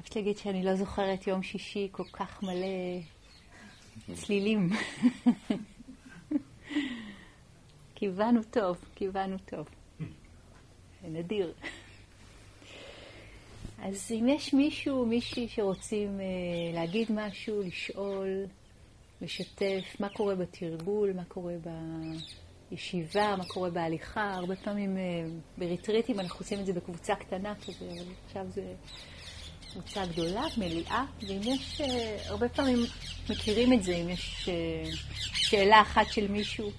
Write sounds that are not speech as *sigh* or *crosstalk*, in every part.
חייבת להגיד שאני לא זוכרת יום שישי כל כך מלא צלילים. *laughs* כיוונו טוב, כיוונו טוב. זה נדיר. אז אם יש מישהו, מישהי שרוצים uh, להגיד משהו, לשאול, לשתף, מה קורה בתרגול, מה קורה בישיבה, מה קורה בהליכה, הרבה פעמים uh, בריטריטים אנחנו עושים את זה בקבוצה קטנה כזה, אבל עכשיו זה קבוצה גדולה, מליאה, ואם יש, uh, הרבה פעמים מכירים את זה, אם יש uh, שאלה אחת של מישהו,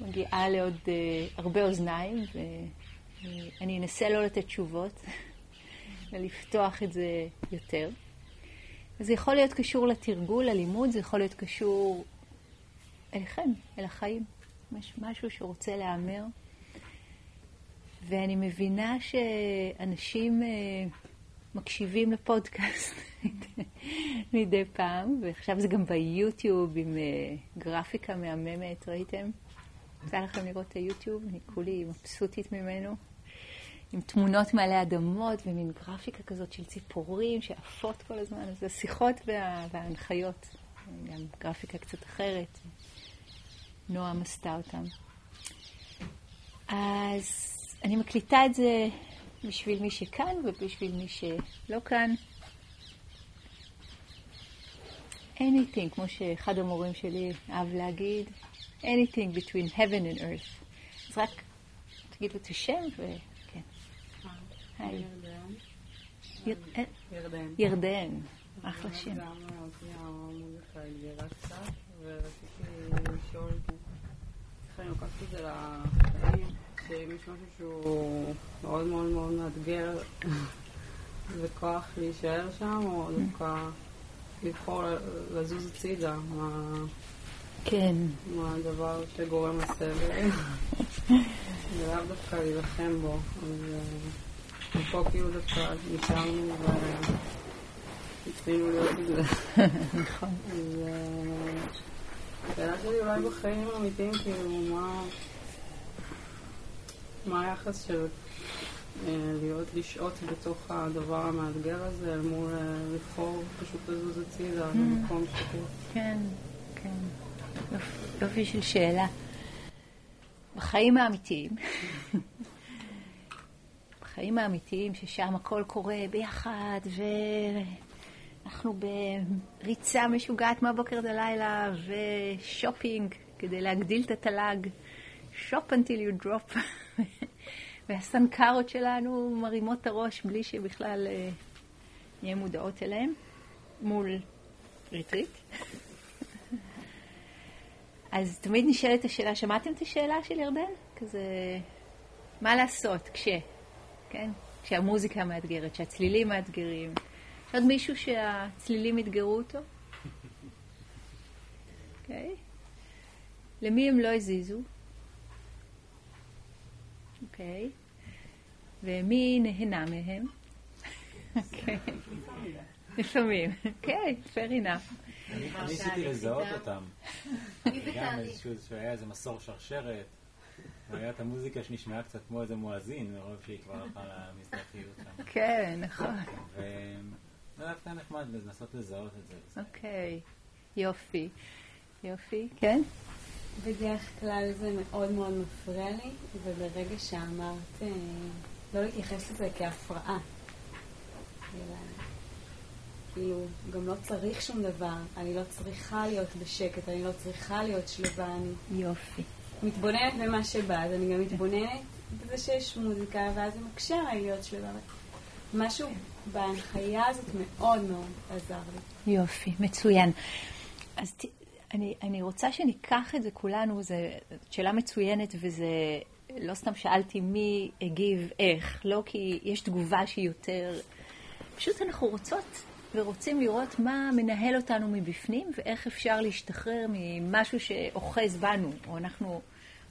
מגיעה לעוד uh, הרבה אוזניים, ואני אנסה לא לתת תשובות, *laughs* ולפתוח את זה יותר. זה יכול להיות קשור לתרגול, ללימוד, זה יכול להיות קשור אליכם, אל החיים. יש משהו שרוצה להיאמר. ואני מבינה שאנשים uh, מקשיבים לפודקאסט *laughs* מדי פעם, ועכשיו זה גם ביוטיוב עם uh, גרפיקה מהממת, ראיתם? יצא לכם לראות את היוטיוב? אני כולי מבסוטית ממנו. עם תמונות מעלי אדמות ומין גרפיקה כזאת של ציפורים שעפות כל הזמן. אז השיחות וה... וההנחיות, גם גרפיקה קצת אחרת. נועם עשתה אותם. אז אני מקליטה את זה בשביל מי שכאן ובשביל מי שלא כאן. anything, כמו שאחד המורים שלי אהב להגיד, anything between heaven and earth. אז רק תגידו את השם וכן. היי. ירדן. ירדן. אחלה שם. ורציתי לשאול איך אני לוקחת את זה לחיים, שאם יש משהו שהוא מאוד מאוד מאוד מאתגר וכוח להישאר שם, או דווקא לבחור לזוז הצידה. כן. מה הדבר שגורם לסבל, ולאו דווקא להילחם בו. אז פה כאילו דווקא נשארנו והצלינו להיות עם זה. נכון. אז השאלה שלי אולי בחיים האמיתיים, כאילו, מה... מה היחס של להיות, לשהות בתוך הדבר המאתגר הזה, אל מול לבחור פשוט לזוז הצידה במקום שקט. כן, כן. יופי של שאלה. בחיים האמיתיים, *laughs* בחיים האמיתיים ששם הכל קורה ביחד ואנחנו בריצה משוגעת מהבוקר עד הלילה ושופינג כדי להגדיל את התל"ג, shop until you drop, *laughs* והסנקרות שלנו מרימות את הראש בלי שבכלל אה, נהיה מודעות אליהם מול ריטריט. אז תמיד נשאלת השאלה, שמעתם את השאלה של ירדן? כזה, מה לעשות כש, כן? כשהמוזיקה מאתגרת, כשהצלילים מאתגרים. יש עוד מישהו שהצלילים אתגרו אותו? אוקיי? Okay. למי הם לא הזיזו? אוקיי. Okay. ומי נהנה מהם? אוקיי. לפעמים. כן, fair enough. אני ניסיתי לזהות אותם. גם איזשהו, היה איזה מסור שרשרת. והיה את המוזיקה שנשמעה קצת כמו איזה מואזין, מרוב שהיא כבר הלכה למזרחיות שם. כן, נכון. זה דווקא נחמד לנסות לזהות את זה. אוקיי, יופי. יופי, כן? בדרך כלל זה מאוד מאוד מפריע לי, וברגע שאמרת לא להתייחס לזה כהפרעה, אלא כאילו, גם לא צריך שום דבר, אני לא צריכה להיות בשקט, אני לא צריכה להיות שלווה, אני... יופי. מתבוננת במה שבא, אז אני גם מתבוננת בזה שיש מוזיקה, ואז זה מקשה עליי להיות שלווה. משהו בהנחיה הזאת מאוד מאוד עזר לי. יופי, מצוין. אז אני, אני רוצה שניקח את זה כולנו, זו שאלה מצוינת, וזה לא סתם שאלתי מי הגיב איך, לא כי יש תגובה שהיא יותר... פשוט אנחנו רוצות ורוצים לראות מה מנהל אותנו מבפנים ואיך אפשר להשתחרר ממשהו שאוחז בנו, או אנחנו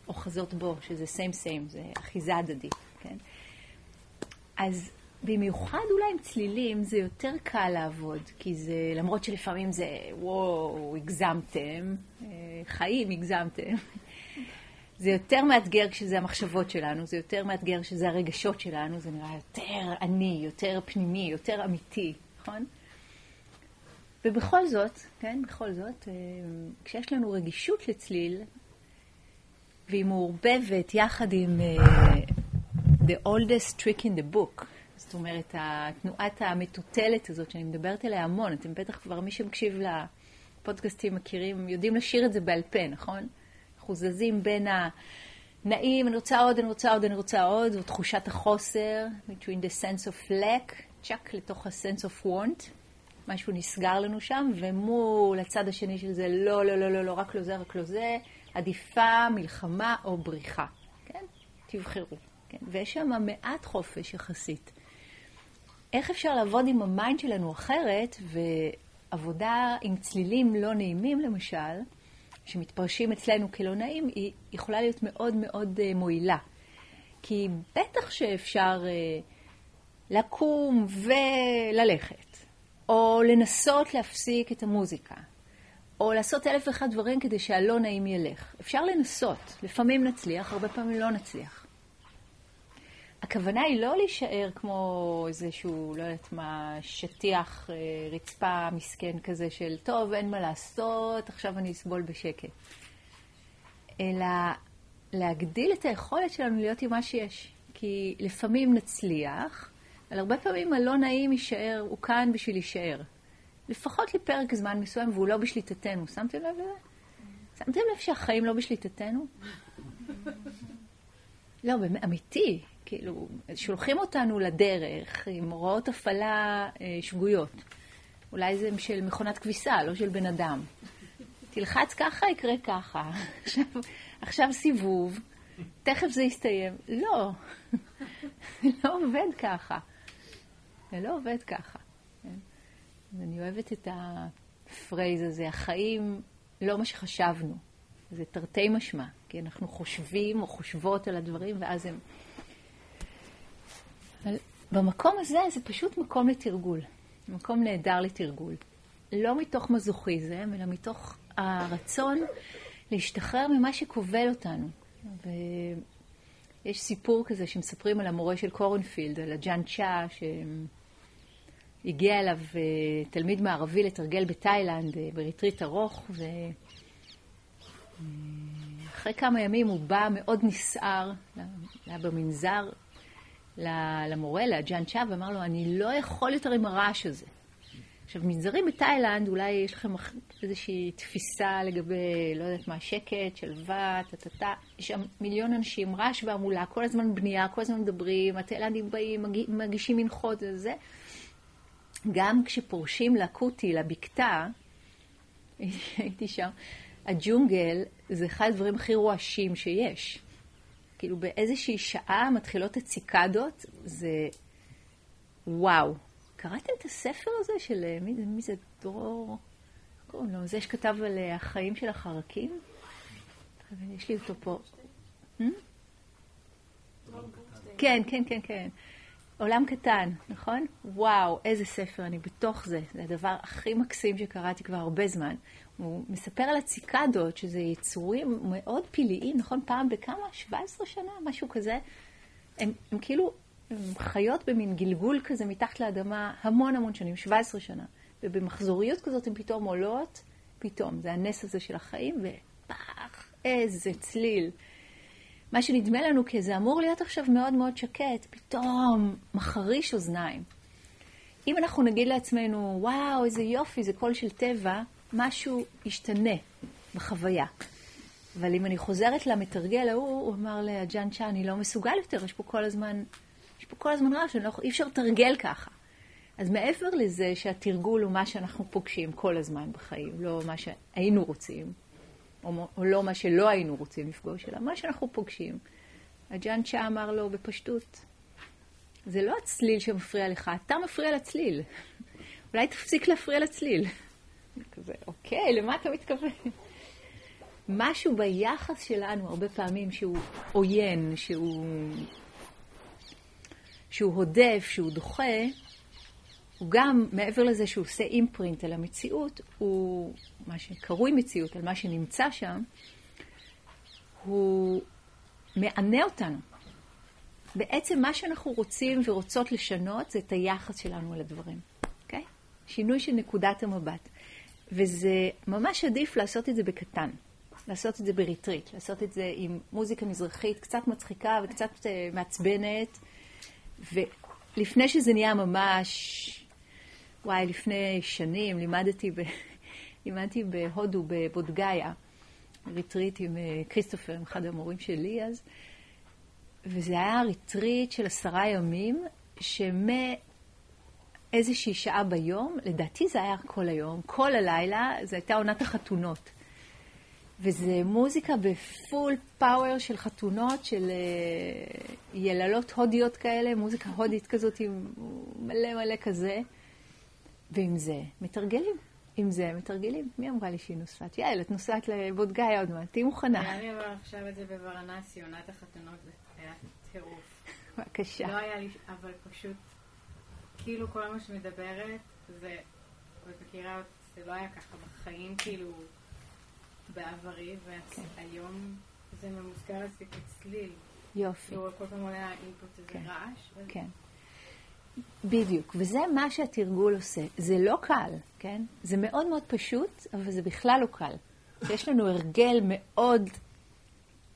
אוחזות בו, שזה same same, זה אחיזה הדדית, כן? אז במיוחד אולי עם צלילים זה יותר קל לעבוד, כי זה, למרות שלפעמים זה, וואו, הגזמתם, חיים הגזמתם. *laughs* זה יותר מאתגר כשזה המחשבות שלנו, זה יותר מאתגר כשזה הרגשות שלנו, זה נראה יותר עני, יותר פנימי, יותר אמיתי, נכון? ובכל זאת, כן, בכל זאת, אה, כשיש לנו רגישות לצליל, והיא מעורבבת יחד עם uh, The oldest trick in the book, זאת אומרת, התנועת המטוטלת הזאת שאני מדברת עליה המון, אתם בטח כבר, מי שמקשיב לפודקאסטים מכירים, יודעים לשיר את זה בעל פה, נכון? אנחנו זזים בין הנעים, אני רוצה עוד, אני רוצה עוד, אני רוצה עוד, ותחושת החוסר, between the sense of lack, צ'אק לתוך ה-sense of want, משהו נסגר לנו שם, ומול הצד השני של זה, לא, לא, לא, לא, לא, רק לא זה, רק לא זה, עדיפה מלחמה או בריחה, כן? תבחרו. כן? ויש שם מעט חופש יחסית. איך אפשר לעבוד עם ה mind שלנו אחרת, ועבודה עם צלילים לא נעימים למשל, שמתפרשים אצלנו כלא נעים, היא יכולה להיות מאוד מאוד uh, מועילה. כי בטח שאפשר uh, לקום וללכת, או לנסות להפסיק את המוזיקה, או לעשות אלף ואחד דברים כדי שהלא נעים ילך. אפשר לנסות, לפעמים נצליח, הרבה פעמים לא נצליח. הכוונה היא לא להישאר כמו איזשהו, לא יודעת מה, שטיח, אה, רצפה מסכן כזה של, טוב, אין מה לעשות, עכשיו אני אסבול בשקט. אלא להגדיל את היכולת שלנו להיות עם מה שיש. כי לפעמים נצליח, אבל הרבה פעמים הלא נעים יישאר, הוא כאן בשביל להישאר. לפחות לפרק זמן מסוים, והוא לא בשליטתנו. שמתם לב לזה? שמתם לב שהחיים לא בשליטתנו? לא, באמת, אמיתי. כאילו, שולחים אותנו לדרך עם הוראות הפעלה אה, שגויות. אולי זה של מכונת כביסה, לא של בן אדם. תלחץ ככה, יקרה ככה. עכשיו, עכשיו סיבוב, תכף זה יסתיים. לא, זה *laughs* לא עובד ככה. זה לא עובד ככה. כן? אני אוהבת את הפרייז הזה, החיים לא מה שחשבנו. זה תרתי משמע, כי אנחנו חושבים או חושבות על הדברים, ואז הם במקום הזה זה פשוט מקום לתרגול, מקום נהדר לתרגול. לא מתוך מזוכיזם, אלא מתוך הרצון להשתחרר ממה שכובל אותנו. ויש סיפור כזה שמספרים על המורה של קורנפילד, על הג'אן צ'ה, שהגיע אליו אה, תלמיד מערבי לתרגל בתאילנד, אה, בריטריט ארוך, ואחרי כמה ימים הוא בא מאוד נסער, היה במנזר, למורה, לג'אן צ'ה, ואמר לו, אני לא יכול יותר עם הרעש הזה. עכשיו, מנזרים בתאילנד, אולי יש לכם איזושהי תפיסה לגבי, לא יודעת מה, שקט, שלווה, טה-טה-טה. יש שם מיליון אנשים, רעש והמולה, כל הזמן בנייה, כל הזמן מדברים, התאילנדים באים, מגישים מנחות וזה. גם כשפורשים לקוטי, לבקתה, *laughs* הייתי שם, הג'ונגל זה אחד הדברים הכי רועשים שיש. כאילו באיזושהי שעה מתחילות הציקדות, זה וואו. קראתם את הספר הזה של אה, מי, מי זה דרור? קוראים לו, זה שכתב על אה, החיים של החרקים? יש לי אותו פה. Hmm? כן, כן, כן, כן. עולם קטן, נכון? וואו, איזה ספר, אני בתוך זה. זה הדבר הכי מקסים שקראתי כבר הרבה זמן. הוא מספר על הציקדות, שזה יצורים מאוד פיליים, נכון? פעם בכמה? 17 שנה? משהו כזה. הם, הם כאילו הם חיות במין גלגול כזה מתחת לאדמה המון המון שנים, 17 שנה. ובמחזוריות כזאת הן פתאום עולות, פתאום. זה הנס הזה של החיים, ופח, איזה צליל. מה שנדמה לנו כי זה אמור להיות עכשיו מאוד מאוד שקט, פתאום מחריש אוזניים. אם אנחנו נגיד לעצמנו, וואו, איזה יופי, זה קול של טבע, משהו ישתנה בחוויה. אבל אם אני חוזרת למתרגל ההוא, הוא אמר לג'אן צ'ה, אני לא מסוגל יותר, יש פה כל הזמן, יש פה כל הזמן רעש, לא, אי אפשר לתרגל ככה. אז מעבר לזה שהתרגול הוא מה שאנחנו פוגשים כל הזמן בחיים, לא מה שהיינו רוצים, או, או לא מה שלא היינו רוצים לפגוש, אלא מה שאנחנו פוגשים. הג'אן צ'ה אמר לו בפשטות, זה לא הצליל שמפריע לך, אתה מפריע לצליל. *laughs* אולי תפסיק להפריע לצליל. כזה, אוקיי, למה אתה מתכוון? משהו ביחס שלנו הרבה פעמים שהוא עוין, שהוא, שהוא הודף, שהוא דוחה, הוא גם, מעבר לזה שהוא עושה אימפרינט על המציאות, הוא מה שקרוי מציאות, על מה שנמצא שם, הוא מענה אותנו. בעצם מה שאנחנו רוצים ורוצות לשנות זה את היחס שלנו על הדברים, אוקיי? Okay? שינוי של נקודת המבט. וזה ממש עדיף לעשות את זה בקטן. לעשות את זה בריטריט, לעשות את זה עם מוזיקה מזרחית קצת מצחיקה וקצת uh, מעצבנת. ולפני שזה נהיה ממש, וואי, לפני שנים לימדתי, ב... *laughs* לימדתי בהודו, בבודגאיה, retreat עם uh, כריסטופר, עם אחד המורים שלי אז, וזה היה retreat של עשרה ימים, שמאיזושהי שעה ביום, לדעתי זה היה כל היום, כל הלילה, זו הייתה עונת החתונות. וזה מוזיקה ב full power של חתונות, של uh, יללות הודיות כאלה, מוזיקה הודית כזאת עם מלא מלא כזה. ועם זה מתרגלים. עם זה מתרגלים. מי אמרה לי שהיא נוסעת? יעל, את נוסעת לבודגאיה עוד מעט, תהיי מוכנה. היה לי עכשיו את זה בוורנסי, עונת החתונות, זה היה טירוף. בבקשה. לא היה לי, אבל פשוט, כאילו כל מה שמדברת, זה, ואת מכירה, זה לא היה ככה בחיים, כאילו... בעברי, והיום זה ממוזכר אצלי כצליל. יופי. כאילו, כל פעם עולה האינפוט איזה כן. רעש. כן. בדיוק, וזה מה שהתרגול עושה. זה לא קל, כן? זה מאוד מאוד פשוט, אבל זה בכלל לא קל. יש לנו הרגל מאוד,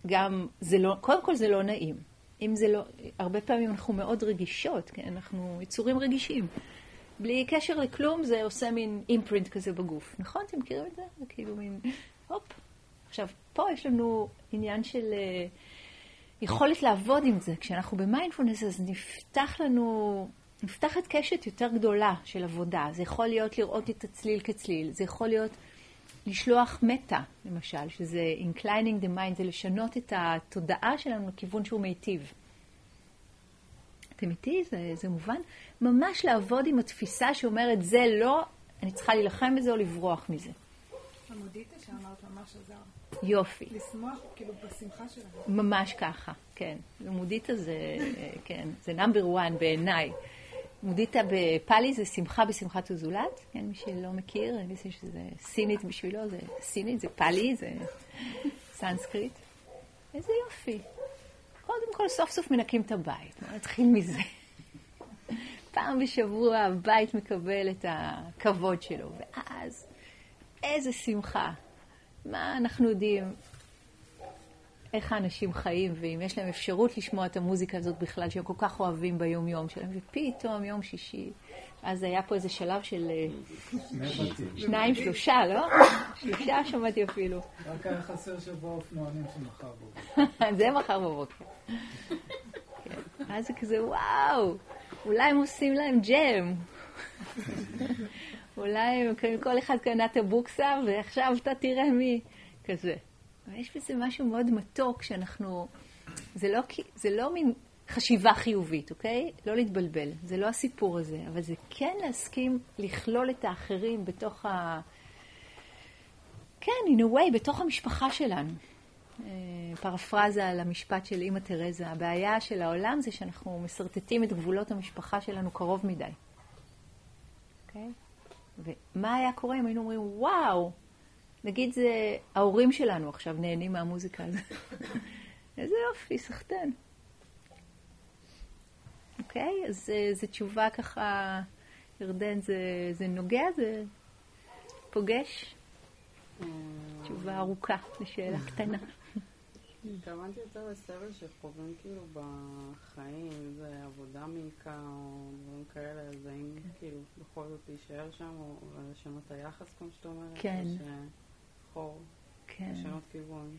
גם, זה לא, קודם כל זה לא נעים. אם זה לא, הרבה פעמים אנחנו מאוד רגישות, כן? אנחנו יצורים רגישים. בלי קשר לכלום, זה עושה מין אימפרינט כזה בגוף. נכון? אתם מכירים את זה? זה כאילו מין... הופ. עכשיו, פה יש לנו עניין של uh, יכולת לעבוד עם זה. כשאנחנו במיינדפולנס, אז נפתח לנו, נפתחת קשת יותר גדולה של עבודה. זה יכול להיות לראות את הצליל כצליל, זה יכול להיות לשלוח מטה, למשל, שזה inclining the mind, זה לשנות את התודעה שלנו לכיוון שהוא מיטיב. אתם איתי? זה, זה מובן? ממש לעבוד עם התפיסה שאומרת, זה לא, אני צריכה להילחם בזה או לברוח מזה. המודיטה שאמרת ממש עזר. יופי. לשמוח, כאילו, בשמחה שלנו. ממש ככה, כן. מודיטה זה, כן, זה number one בעיניי. מודיטה בפאלי זה שמחה בשמחת הזולת, כן, מי שלא מכיר, אני חושבת שזה סינית בשבילו, זה סינית, זה פאלי, זה סנסקריט. איזה יופי. קודם כל, סוף סוף מנקים את הבית, בוא נתחיל מזה. פעם בשבוע הבית מקבל את הכבוד שלו, ואז איזה שמחה. מה אנחנו יודעים איך האנשים חיים, ואם יש להם אפשרות לשמוע את המוזיקה הזאת בכלל, שהם כל כך אוהבים ביום-יום שלהם, ופתאום יום שישי, אז היה פה איזה שלב של אה, שניים, שלושה, לא? שלושה שמעתי אפילו. רק היה חסר שבוע אופנוענים של מחר בבוקר. *laughs* זה מחר בבוקר. כן. אז זה כזה, וואו, אולי הם עושים להם ג'ם. *laughs* אולי כל אחד קנה את הבוקסה, ועכשיו אתה תראה מי כזה. יש בזה משהו מאוד מתוק שאנחנו... זה לא, זה לא מין חשיבה חיובית, אוקיי? לא להתבלבל, זה לא הסיפור הזה, אבל זה כן להסכים לכלול את האחרים בתוך ה... כן, in a way, בתוך המשפחה שלנו. פרפרזה על המשפט של אימא תרזה. הבעיה של העולם זה שאנחנו משרטטים את גבולות המשפחה שלנו קרוב מדי. אוקיי? ומה היה קורה אם היינו אומרים, וואו, נגיד זה ההורים שלנו עכשיו נהנים מהמוזיקה הזאת. *laughs* איזה יופי, סחטן. אוקיי? אז זו תשובה ככה, ירדן, זה, זה נוגע? זה פוגש? תשובה ארוכה לשאלה קטנה. *laughs* התכוונתי יותר לסבל שחווים כאילו בחיים, זה עבודה מעיקה או דברים כאלה, אז האם כאילו בכל זאת להישאר שם או לשנות את היחס כמו שאתה אומרת? כן. חור, כן. לשנות כיוון.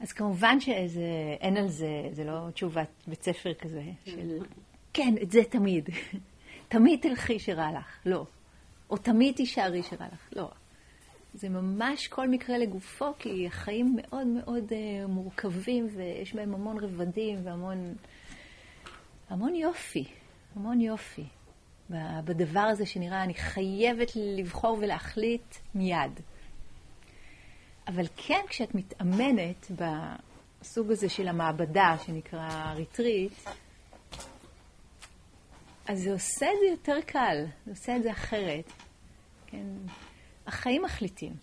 אז כמובן שזה, אין על זה, זה לא תשובת בית ספר כזה, של כן, את זה תמיד. *laughs* תמיד תלכי שרע לך, לא. או תמיד תישארי שרע לך, לא. זה ממש כל מקרה לגופו, כי החיים מאוד מאוד uh, מורכבים ויש בהם המון רבדים והמון המון יופי, המון יופי בדבר הזה שנראה, אני חייבת לבחור ולהחליט מיד. אבל כן, כשאת מתאמנת בסוג הזה של המעבדה, שנקרא ריטריט, אז זה עושה את זה יותר קל, זה עושה את זה אחרת. כן? החיים מחליטים,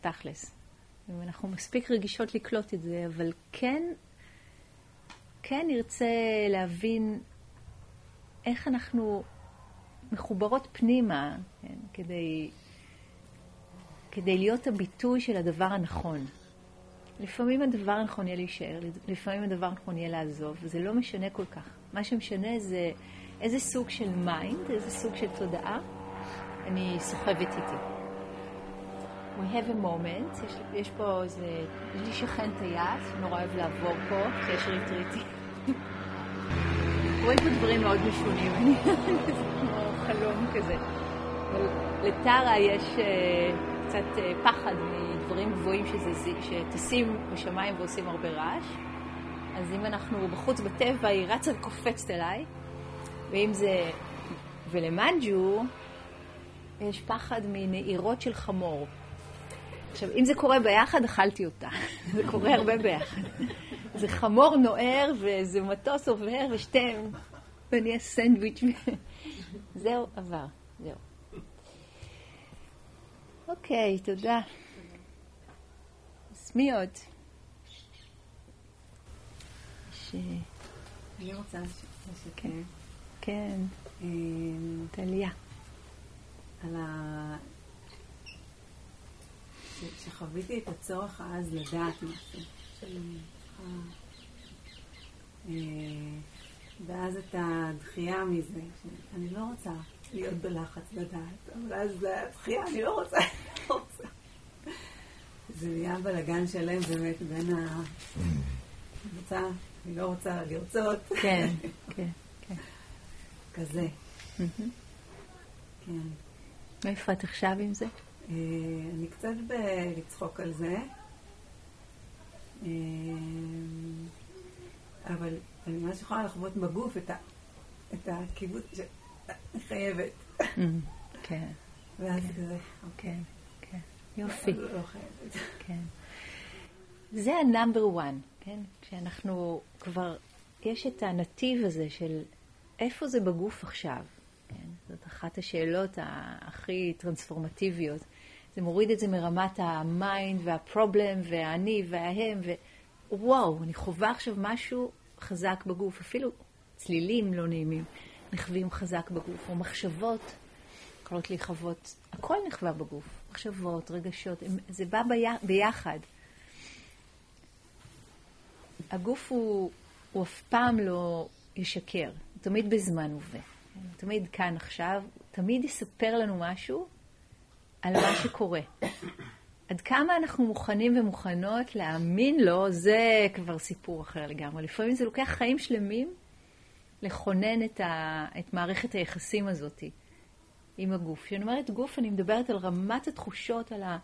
תכלס. ואנחנו מספיק רגישות לקלוט את זה, אבל כן, כן נרצה להבין איך אנחנו מחוברות פנימה, כן, כדי, כדי להיות הביטוי של הדבר הנכון. לפעמים הדבר הנכון יהיה להישאר, לפעמים הדבר הנכון יהיה לעזוב, וזה לא משנה כל כך. מה שמשנה זה איזה סוג של mind, איזה סוג של תודעה אני סוחבת איתי. We have a moment, יש, יש פה איזה, יש לי שכן טייס, נורא אוהב לעבור פה, קשר ריטריטי. קורים פה דברים מאוד משונים, *laughs* זה כמו חלום כזה. לטרה יש uh, קצת uh, פחד מדברים גבוהים שזה, שטסים בשמיים ועושים הרבה רעש. אז אם אנחנו בחוץ בטבע, היא רצה וקופצת אליי, ואם זה... ולמנג'ו יש פחד מנעירות של חמור. עכשיו, אם זה קורה ביחד, אכלתי אותה. *laughs* זה קורה הרבה ביחד. זה חמור נוער, וזה מטוס עובר, ושתיהם, ונהיה סנדוויץ'. *laughs* זהו, עבר. זהו. אוקיי, תודה. אז מי עוד? ש... אני רוצה לשקר. כן. טליה. על ה... שחוויתי את הצורך אז לדעת משהו. ואז את הדחייה מזה, שאני לא רוצה להיות בלחץ לדעת, אבל אז זה הדחייה, אני לא רוצה, לא רוצה. זה נהיה בלאגן שלם באמת בין ה... רוצה, אני לא רוצה לרצות. כן, *laughs* כן, כן. כזה. כן. איפה את עכשיו עם זה? אני קצת בלצחוק על זה. אבל אני ממש יכולה לחוות בגוף את, ה, את הכיווץ שאני חייבת. כן. ואז כזה, אוקיי. כן, יופי. לא. כן. זה ה number one, כן? כשאנחנו כבר, יש את הנתיב הזה של איפה זה בגוף עכשיו. כן? זאת אחת השאלות הכי טרנספורמטיביות. זה מוריד את זה מרמת ה mind וה problem והאני וההם, ווואו, אני חווה עכשיו משהו חזק בגוף, אפילו צלילים לא נעימים נחווים חזק בגוף, או מחשבות יכולות להיחוות, הכל נחווה בגוף, מחשבות, רגשות, זה בא בי, ביחד. הגוף הוא, הוא אף פעם לא ישקר, הוא תמיד בזמן הווה, הוא תמיד כאן עכשיו, הוא תמיד יספר לנו משהו על מה שקורה. עד כמה אנחנו מוכנים ומוכנות להאמין לו, זה כבר סיפור אחר לגמרי. לפעמים זה לוקח חיים שלמים לכונן את, ה, את מערכת היחסים הזאת עם הגוף. כשאני אומרת גוף, אני מדברת על רמת התחושות, על ה...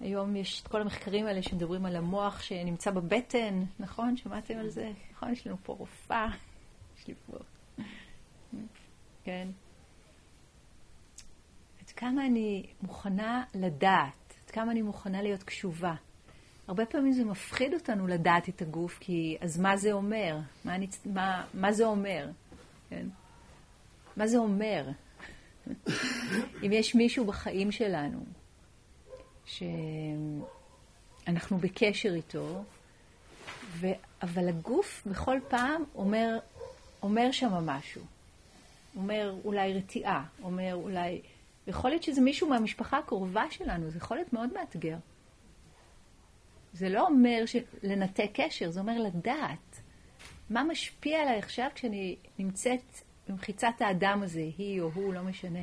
היום יש את כל המחקרים האלה שמדברים על המוח שנמצא בבטן, נכון? שמעתם על זה? נכון? יש לנו פה רופאה. יש לי פה... כן. עד כמה אני מוכנה לדעת, עד כמה אני מוכנה להיות קשובה. הרבה פעמים זה מפחיד אותנו לדעת את הגוף, כי אז מה זה אומר? מה, אני, מה, מה זה אומר? כן? מה זה אומר? אם יש מישהו בחיים שלנו שאנחנו בקשר איתו, ו... אבל הגוף בכל פעם אומר, אומר שם משהו. אומר אולי רתיעה, אומר אולי... יכול להיות שזה מישהו מהמשפחה הקרובה שלנו, זה יכול להיות מאוד מאתגר. זה לא אומר לנתק קשר, זה אומר לדעת מה משפיע עליי עכשיו כשאני נמצאת במחיצת האדם הזה, היא או הוא, לא משנה.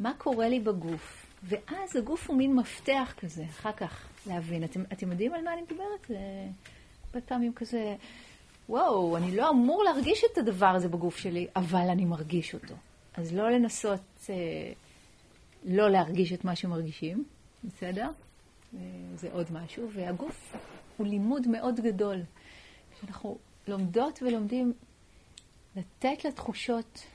מה קורה לי בגוף? ואז הגוף הוא מין מפתח כזה, אחר כך להבין. אתם, אתם יודעים על מה אני מדברת? זה פעמים כזה, וואו, אני לא אמור להרגיש את הדבר הזה בגוף שלי, אבל אני מרגיש אותו. אז לא לנסות אה, לא להרגיש את מה שמרגישים, בסדר? אה, זה עוד משהו. והגוף הוא לימוד מאוד גדול. כשאנחנו לומדות ולומדים לתת לתחושות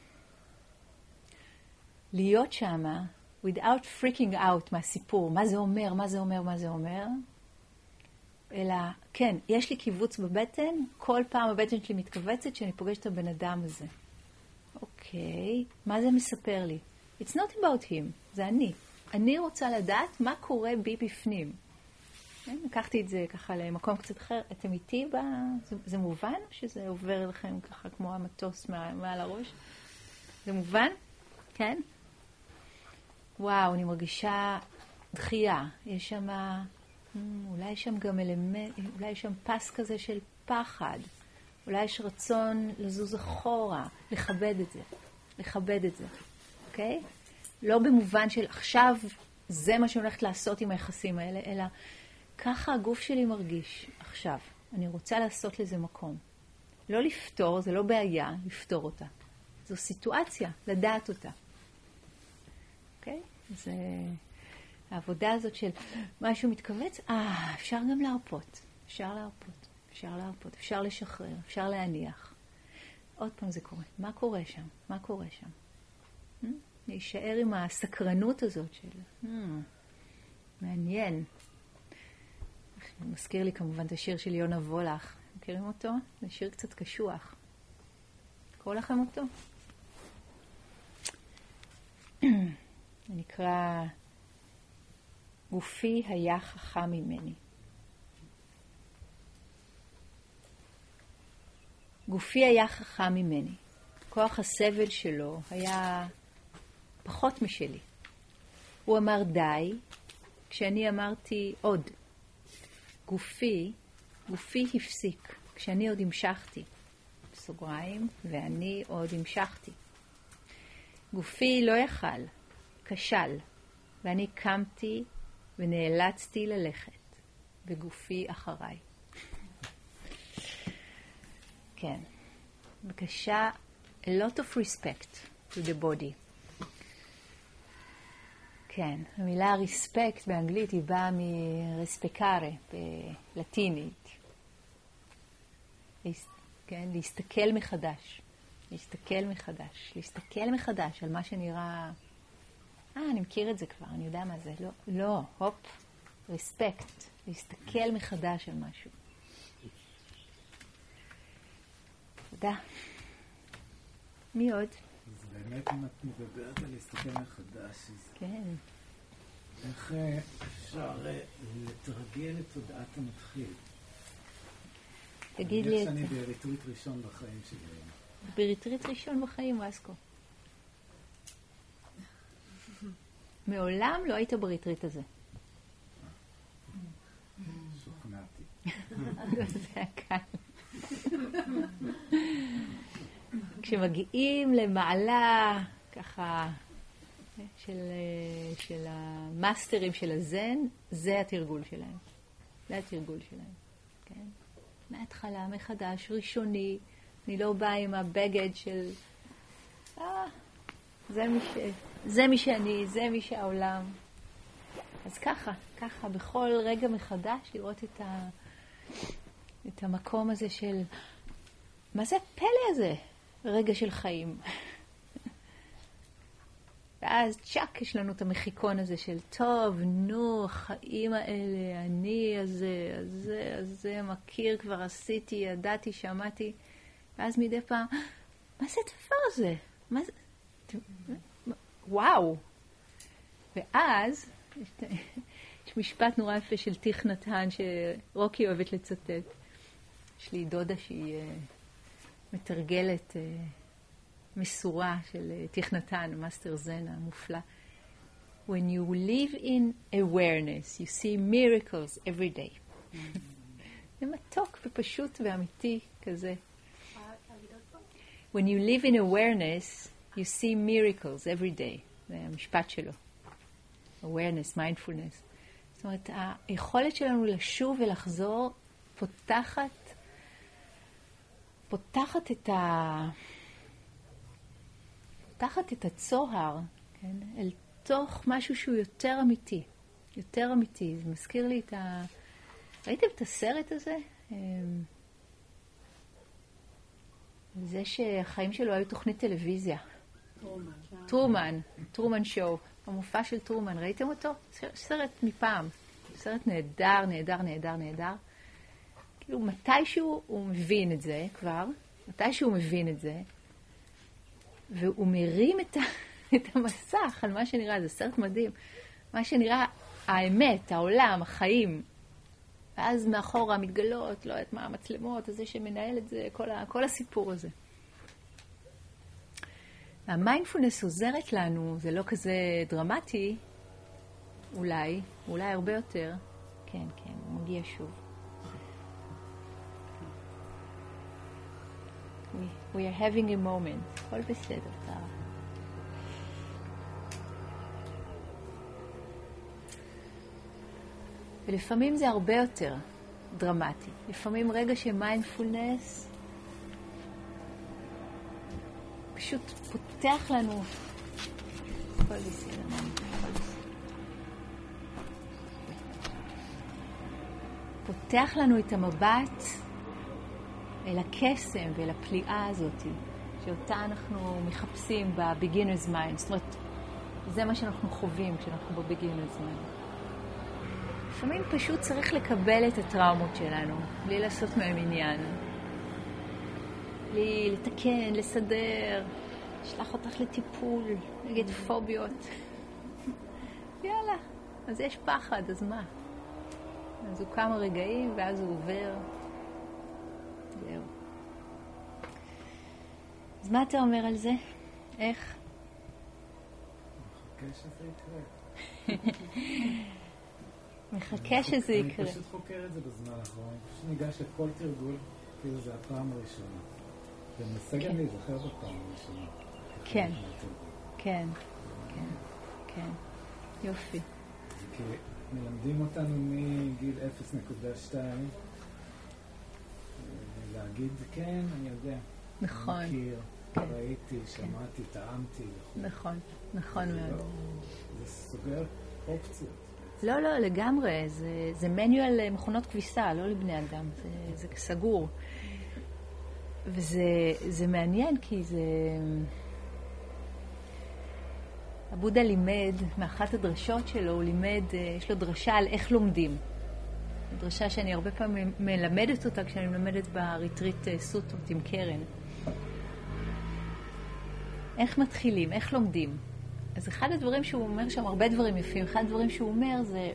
להיות שמה, without freaking out מהסיפור, מה זה אומר, מה זה אומר, מה זה אומר, אלא, כן, יש לי קיבוץ בבטן, כל פעם הבטן שלי מתכווצת כשאני פוגשת את הבן אדם הזה. אוקיי, מה זה מספר לי? It's not about him, זה אני. אני רוצה לדעת מה קורה בי בפנים. כן, לקחתי את זה ככה למקום קצת אחר. אתם איתי ב... זה, זה מובן שזה עובר לכם ככה כמו המטוס מעל, מעל הראש? זה מובן? כן? וואו, אני מרגישה דחייה. יש שם, אולי יש שם גם אלמנט, אולי יש שם פס כזה של פחד. אולי יש רצון לזוז אחורה, לכבד את זה. לכבד את זה, אוקיי? לא במובן של עכשיו זה מה שאני הולכת לעשות עם היחסים האלה, אלא ככה הגוף שלי מרגיש עכשיו. אני רוצה לעשות לזה מקום. לא לפתור, זה לא בעיה לפתור אותה. זו סיטואציה, לדעת אותה. אוקיי? זה העבודה הזאת של משהו מתכווץ, אה, אפשר גם להרפות. אפשר להרפות, אפשר להרפות, אפשר לשחרר, אפשר להניח. עוד פעם זה קורה. מה קורה שם? מה קורה שם? Hmm? להישאר עם הסקרנות הזאת של... Hmm, מעניין. מזכיר לי כמובן את השיר של יונה וולך. מכירים אותו? זה שיר קצת קשוח. לקרוא לכם אותו? *clears throat* נקרא גופי היה חכם ממני. גופי היה חכם ממני. כוח הסבל שלו היה פחות משלי. הוא אמר די, כשאני אמרתי עוד. גופי, גופי הפסיק, כשאני עוד המשכתי. בסוגריים, ואני עוד המשכתי. גופי לא יכל, כשל, ואני קמתי ונאלצתי ללכת, וגופי אחריי. כן. בבקשה, a lot of respect to the body. כן, המילה ריספקט באנגלית היא באה מרספקארה בלטינית. כן, להסתכל מחדש. להסתכל מחדש. להסתכל מחדש על מה שנראה... אה, אני מכיר את זה כבר, אני יודע מה זה. לא, לא, הופ, ריספקט. להסתכל מחדש על משהו. תודה. מי עוד? אז באמת, אם את מדברת על להסתכל מחדש, אז... כן. איך אה, אפשר אה, לתרגל את תודעת המתחיל? תגיד לי את אני זה. בריטריט ראשון בחיים שלי. בריטריט ראשון בחיים, רסקו. מעולם לא היית בריטריט הזה. שוכנעתי. *laughs* זה היה קל. כשמגיעים למעלה, ככה, של, של המאסטרים של הזן, זה התרגול שלהם. זה התרגול שלהם, כן? מההתחלה, מחדש, ראשוני. אני לא באה עם הבגד של... אה, זה מי, ש... זה מי שאני, זה מי שהעולם. אז ככה, ככה, בכל רגע מחדש, לראות את, ה... את המקום הזה של... מה זה הפלא הזה? רגע של חיים. ואז צ'אק, יש לנו את המחיקון הזה של, טוב, נו, החיים האלה, אני הזה, הזה, הזה, מכיר, כבר עשיתי, ידעתי, שמעתי. ואז מדי פעם, מה זה הדבר הזה? מה זה? וואו. ואז, יש משפט נורא יפה של טיך נתן, שרוקי אוהבת לצטט. יש לי דודה שהיא מתרגלת מסורה של טיך נתן, master זן המופלא. When you live in awareness, you see miracles every day. זה מתוק ופשוט ואמיתי כזה. When you live in awareness, you see miracles every day. זה המשפט שלו. awareness, mindfulness. זאת אומרת, היכולת שלנו לשוב ולחזור פותחת, פותחת את ה... פותחת את הצוהר, כן, אל תוך משהו שהוא יותר אמיתי. יותר אמיתי. זה מזכיר לי את ה... ראיתם את הסרט הזה? זה שהחיים שלו היו תוכנית טלוויזיה. טרומן. טרומן, טרומן שואו. המופע של טרומן, ראיתם אותו? סרט מפעם. סרט נהדר, נהדר, נהדר, נהדר. כאילו, מתישהו הוא מבין את זה כבר, מתישהו הוא מבין את זה, והוא מרים את, ה, *laughs* את המסך על מה שנראה, זה סרט מדהים, מה שנראה האמת, העולם, החיים, ואז מאחורה מתגלות, לא יודעת מה, המצלמות, זה שמנהל את זה, כל, ה, כל הסיפור הזה. המיינדפולנס עוזרת לנו, זה לא כזה דרמטי, אולי, אולי הרבה יותר. כן, כן, הוא מגיע שוב. We, we are having a moment, הכל בסדר, טרה. ולפעמים זה הרבה יותר דרמטי. לפעמים רגע של מיינדפולנס פשוט פותח לנו... הכל בסדר. פותח לנו את המבט אל הקסם ואל הפליאה הזאת, שאותה אנחנו מחפשים ב-beginner's mind. זאת אומרת, זה מה שאנחנו חווים כשאנחנו ב-beginner's mind. לפעמים פשוט צריך לקבל את הטראומות שלנו, בלי לעשות מהם עניין. בלי לתקן, לסדר, אשלח אותך לטיפול נגד פוביות. *laughs* יאללה, אז יש פחד, אז מה? אז הוא כמה רגעים ואז הוא עובר. זהו. אז מה אתה אומר על זה? איך? מחכה שזה יקרה. *laughs* מחכה שזה יקרה. אני פשוט חוקר את זה בזמן האחרון, אני פשוט ניגש לכל תרגול, כאילו זה הפעם הראשונה. ומנסה גם להיזכר בפעם הראשונה. כן, כן, כן, כן. יופי. כי מלמדים אותנו מגיל 0.2 להגיד, כן, אני יודע. נכון. מכיר, ראיתי, שמעתי, טעמתי. נכון, נכון מאוד. זה סוגר אופציות. לא, לא, לגמרי. זה, זה מניואל למכונות כביסה, לא לבני אדם. זה, זה סגור. וזה זה מעניין כי זה... הבודה לימד, מאחת הדרשות שלו, הוא לימד, אה, יש לו דרשה על איך לומדים. דרשה שאני הרבה פעמים מלמדת אותה כשאני מלמדת בריטריט אה, סוטות עם קרן. איך מתחילים, איך לומדים. אז אחד הדברים שהוא אומר שם, הרבה דברים יפים, אחד הדברים שהוא אומר זה,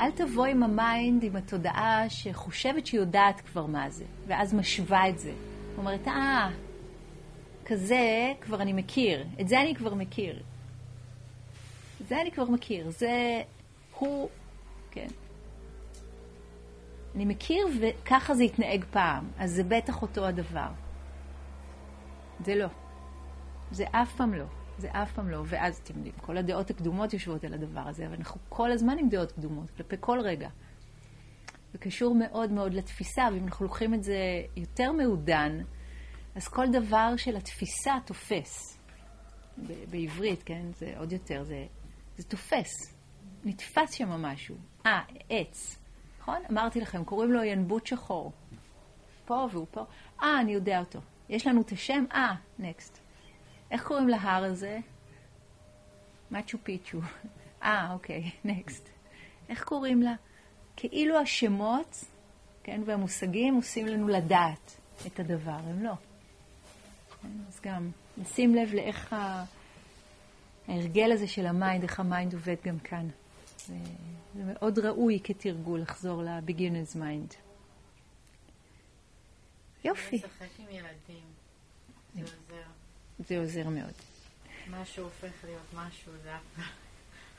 אל תבוא עם ה mind, עם התודעה שחושבת שהיא יודעת כבר מה זה, ואז משווה את זה. אומרת, אה, כזה כבר אני מכיר, את זה אני כבר מכיר. את זה אני כבר מכיר, זה הוא, כן. אני מכיר וככה זה התנהג פעם, אז זה בטח אותו הדבר. זה לא. זה אף פעם לא. זה אף פעם לא. ואז אתם יודעים, כל הדעות הקדומות יושבות על הדבר הזה, אבל אנחנו כל הזמן עם דעות קדומות, כלפי כל רגע. זה קשור מאוד מאוד לתפיסה, ואם אנחנו לוקחים את זה יותר מעודן, אז כל דבר של התפיסה תופס. ב- בעברית, כן? זה עוד יותר, זה, זה תופס. נתפס שם משהו. אה, עץ. נכון? אמרתי לכם, קוראים לו ינבוט שחור. פה והוא פה. אה, אני יודע אותו. יש לנו את השם? אה, next. איך קוראים להר הזה? מצ'ו פיצ'ו. *laughs* אה, אוקיי, next. איך קוראים לה? כאילו השמות, כן, והמושגים עושים לנו לדעת את הדבר, הם לא. כן, אז גם נשים לב לאיך ה... ההרגל הזה של ה mind, איך ה mind עובד גם כאן. זה, זה מאוד ראוי כתרגול לחזור ל-beginner's mind. יופי, לשחק עם ילדים. זה עוזר. מאוד. משהו הופך להיות משהו, זה אף פעם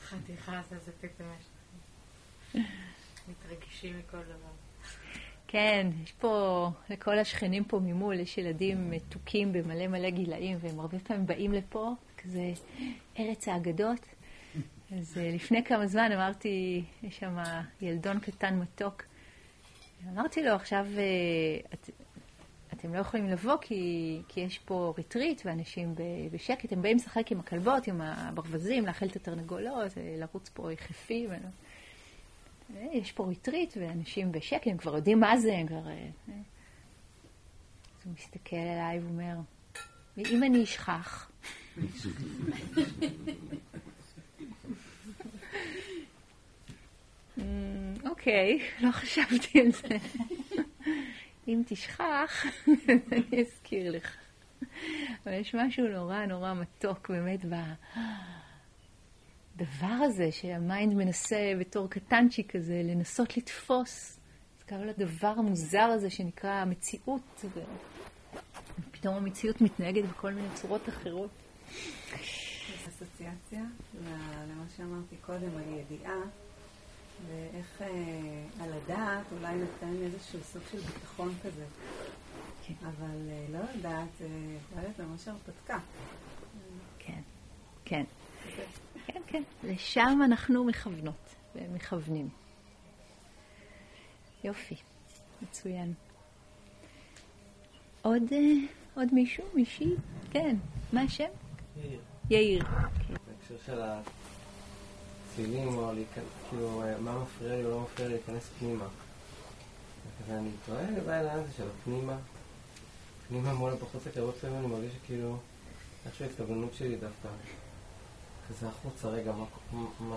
חתיכה זה, זה פתאום יש מתרגשים מכל דבר. כן, יש פה, לכל השכנים פה ממול, יש ילדים מתוקים במלא מלא גילאים, והם הרבה פעמים באים לפה, כזה ארץ האגדות. אז אה, לפני כמה זמן אמרתי, יש שם ילדון קטן מתוק. אמרתי לו, עכשיו אה, את, אתם לא יכולים לבוא כי, כי יש פה retreat ואנשים בשקט, הם באים לשחק עם הכלבות, עם הברווזים, להאכיל את התרנגולות, אה, לרוץ פה יחפים. אה, יש פה retreat ואנשים בשקט, הם כבר יודעים מה זה, הם כבר... אה. אז הוא מסתכל עליי ואומר, ואם אני אשכח? *laughs* "אמ, אוקיי, לא חשבתי על זה. אם תשכח, אני אזכיר לך. אבל יש משהו נורא נורא מתוק באמת בדבר הזה שהמיינד מנסה בתור קטנצ'יק כזה לנסות לתפוס קרה לדבר המוזר הזה שנקרא המציאות, ופתאום המציאות מתנהגת בכל מיני צורות אחרות. אסוציאציה למה שאמרתי קודם, על ידיעה, ואיך אה, על הדעת אולי נותן איזשהו סוג של ביטחון כזה. כן. אבל אה, לא לדעת, זה יכול להיות ממש הרפתקה. כן, כן. כן, כן. לשם אנחנו מכוונות ומכוונים. יופי, מצוין. עוד, אה, עוד מישהו? מישהי? כן. מה השם? יאיר. יאיר. בהקשר של הצלילים, או כאילו, אה, מה מפריע לי או לא מפריע לי להיכנס פנימה. ואני טועה לגבי העניין הזה של הפנימה. פנימה מול בחוץ, כי הרבה פעמים אני מרגיש שכאילו, איכשהו ההתכוונות שלי דווקא, כזה החוצה רגע, מה,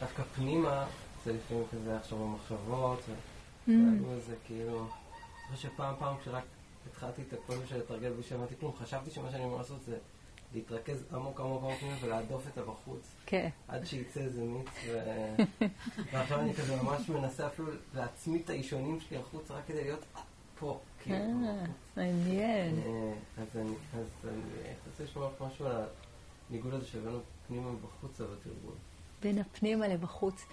דווקא פנימה, זה לפעמים כזה עכשיו במחשבות, והיו איזה כאילו, אני חושב שפעם פעם כשרק התחלתי את הכל של לתרגל בלי שהבנתי כלום, חשבתי שמה שאני אמור לעשות זה להתרכז עמוק עמוק עמוק פנימה ולהדוף את הבחוץ. כן. עד שיצא איזה מיץ, ועכשיו אני כזה ממש מנסה אפילו להצמיד את האישונים שלי החוצה רק כדי להיות פה. אה, מעניין. אה, אז אני רוצה לשמוע משהו על הניגוד הזה שהבאנו פנימה ובחוצה בתרגול. בין הפנימה לבחוץ.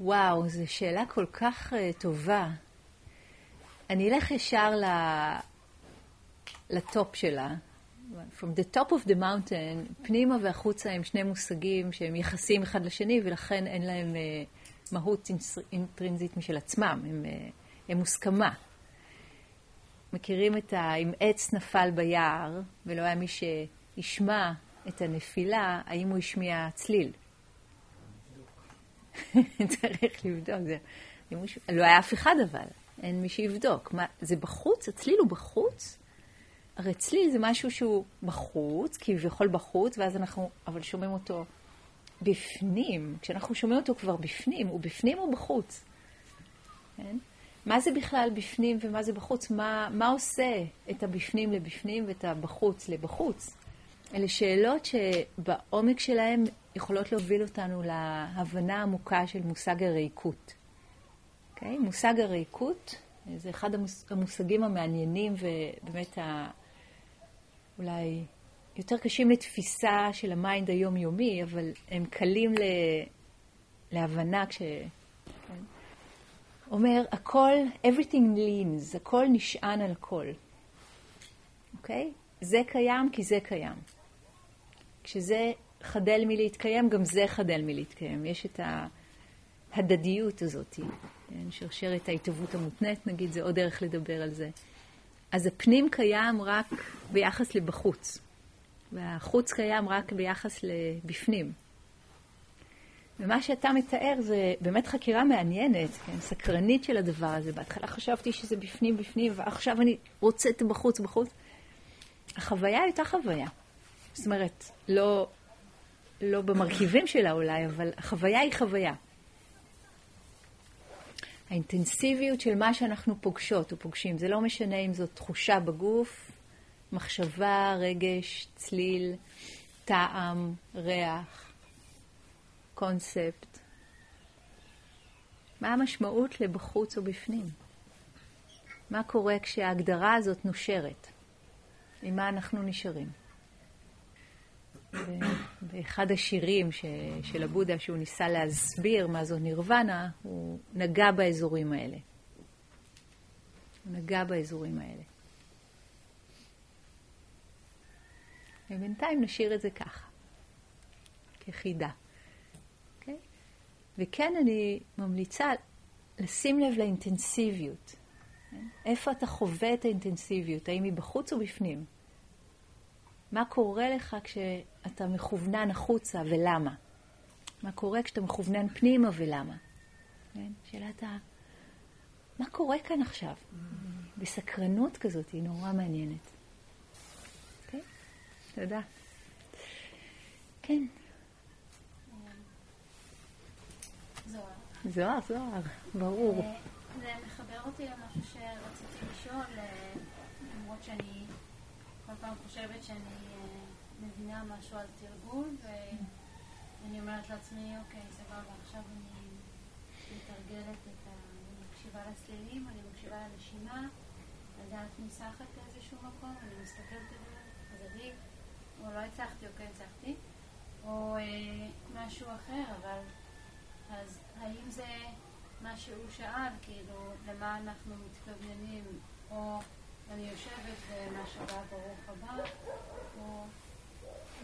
וואו, זו שאלה כל כך uh, טובה. אני אלך ישר ל... לטופ שלה. From the top of the mountain, פנימה והחוצה הם שני מושגים שהם יחסים אחד לשני, ולכן אין להם uh, מהות אינטרנזית משל עצמם, הם, uh, הם מוסכמה. מכירים את ה... אם עץ נפל ביער ולא היה מי שישמע את הנפילה, האם הוא השמיע צליל? *laughs* צריך לבדוק. זה, לא היה אף אחד אבל, אין מי שיבדוק. מה, זה בחוץ? הצליל הוא בחוץ? הרי צליל זה משהו שהוא בחוץ, כביכול בחוץ, ואז אנחנו אבל שומעים אותו בפנים. כשאנחנו שומעים אותו כבר בפנים, הוא בפנים או בחוץ? כן? מה זה בכלל בפנים ומה זה בחוץ? מה, מה עושה את הבפנים לבפנים ואת הבחוץ לבחוץ? אלה שאלות שבעומק שלהן יכולות להוביל אותנו להבנה עמוקה של מושג הריקות. Okay? אוקיי? מושג הריקות זה אחד המושגים המעניינים ובאמת. אולי יותר קשים לתפיסה של ה mind היומיומי, אבל הם קלים ל... להבנה כש... כן? אומר, הכל, everything leans, הכל נשען על הכל. אוקיי? Okay? זה קיים כי זה קיים. כשזה חדל מלהתקיים, גם זה חדל מלהתקיים. יש את ההדדיות הזאת, כן? שרשרת ההתהוות המותנית, נגיד, זה עוד דרך לדבר על זה. אז הפנים קיים רק ביחס לבחוץ, והחוץ קיים רק ביחס לבפנים. ומה שאתה מתאר זה באמת חקירה מעניינת, כן, סקרנית של הדבר הזה. בהתחלה חשבתי שזה בפנים בפנים, ועכשיו אני רוצה את בחוץ בחוץ. החוויה הייתה חוויה. זאת אומרת, לא, לא במרכיבים שלה אולי, אבל החוויה היא חוויה. האינטנסיביות של מה שאנחנו פוגשות או פוגשים, זה לא משנה אם זאת תחושה בגוף, מחשבה, רגש, צליל, טעם, ריח, קונספט. מה המשמעות לבחוץ או בפנים? מה קורה כשההגדרה הזאת נושרת? עם מה אנחנו נשארים? באחד השירים ש, של הבודה, שהוא ניסה להסביר מה זו נירוונה, הוא נגע באזורים האלה. הוא נגע באזורים האלה. ובינתיים נשאיר את זה ככה, כחידה. Okay? אוקיי? וכן, אני ממליצה לשים לב לאינטנסיביות. Okay? כן? איפה אתה חווה את האינטנסיביות? האם היא בחוץ או בפנים? מה קורה לך כשאתה מכוונן החוצה ולמה? מה קורה כשאתה מכוונן פנימה ולמה? כן? שאלת ה... מה קורה כאן עכשיו? בסקרנות כזאת, היא נורא מעניינת. כן? תודה. כן. זוהר. זוהר, זוהר, ברור. אה, זה מחבר אותי למשהו שרציתי לשאול, אה, למרות שאני כל פעם חושבת שאני אה, מבינה משהו על תרגול, ואני אומרת לעצמי, אוקיי, סבבה, עכשיו אני מתרגלת את מקשיבה לצלילים, אני מקשיבה לנשימה, הדעת ניסחת באיזשהו מקום, אני מסתכלת על זה, אז אני, או לא הצלחתי או כן הצלחתי, או אה, משהו אחר, אבל אז האם זה מה שהוא שאל, כאילו, למה אנחנו מתכווננים, או אני יושבת ומה שבא ברוך הבא, או...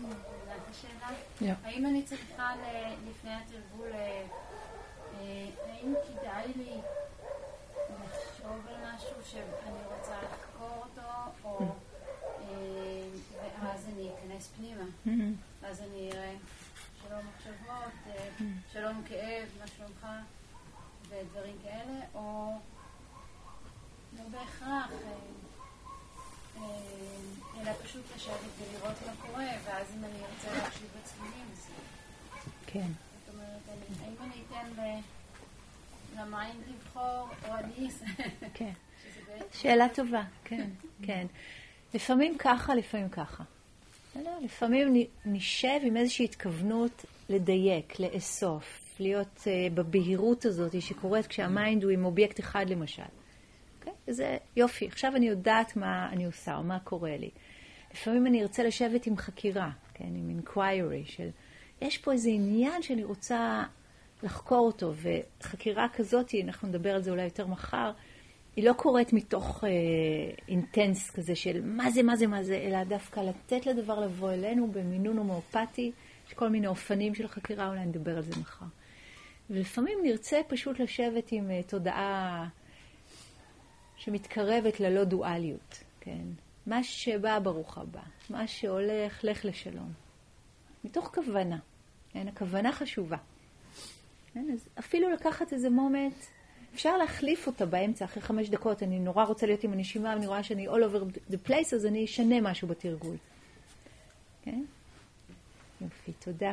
זאת השאלה? האם אני צריכה לפני התרגול, אה, אה, האם כדאי לי לחשוב על משהו שאני רוצה לחקור אותו, או אה, ואז אני אכנס פנימה. ואז אני אראה שלום מחשבות, שלום כאב, מה שלומך, ודברים כאלה, או לא בהכרח, אלא פשוט לשבת ולראות מה קורה, ואז אם אני ארצה להקשיב לצלילים, אז... כן. זאת אומרת, האם אני אתן ל mind לבחור, או אני... כן. שאלה טובה, כן, כן. לפעמים ככה, לפעמים ככה. לפעמים נשב עם איזושהי התכוונות לדייק, לאסוף, להיות uh, בבהירות הזאת שקורית כשה mind הוא עם אובייקט אחד למשל. זה יופי, עכשיו אני יודעת מה אני עושה או מה קורה לי. לפעמים אני ארצה לשבת עם חקירה, כן, עם inquiry של, יש פה איזה עניין שאני רוצה לחקור אותו, וחקירה כזאת, אנחנו נדבר על זה אולי יותר מחר, היא לא קורית מתוך אינטנס uh, כזה של מה זה, מה זה, מה זה, אלא דווקא לתת לדבר לבוא אלינו במינון הומאופתי. יש כל מיני אופנים של חקירה, אולי נדבר על זה מחר. ולפעמים נרצה פשוט לשבת עם uh, תודעה שמתקרבת ללא דואליות, כן? מה שבא, ברוך הבא. מה שהולך, לך לשלום. מתוך כוונה. כן? הכוונה חשובה. כן? אז אפילו לקחת איזה מומנט, אפשר להחליף אותה באמצע, אחרי חמש דקות, אני נורא רוצה להיות עם הנשימה, ואני רואה שאני all over the place, אז אני אשנה משהו בתרגול. כן? יופי, תודה.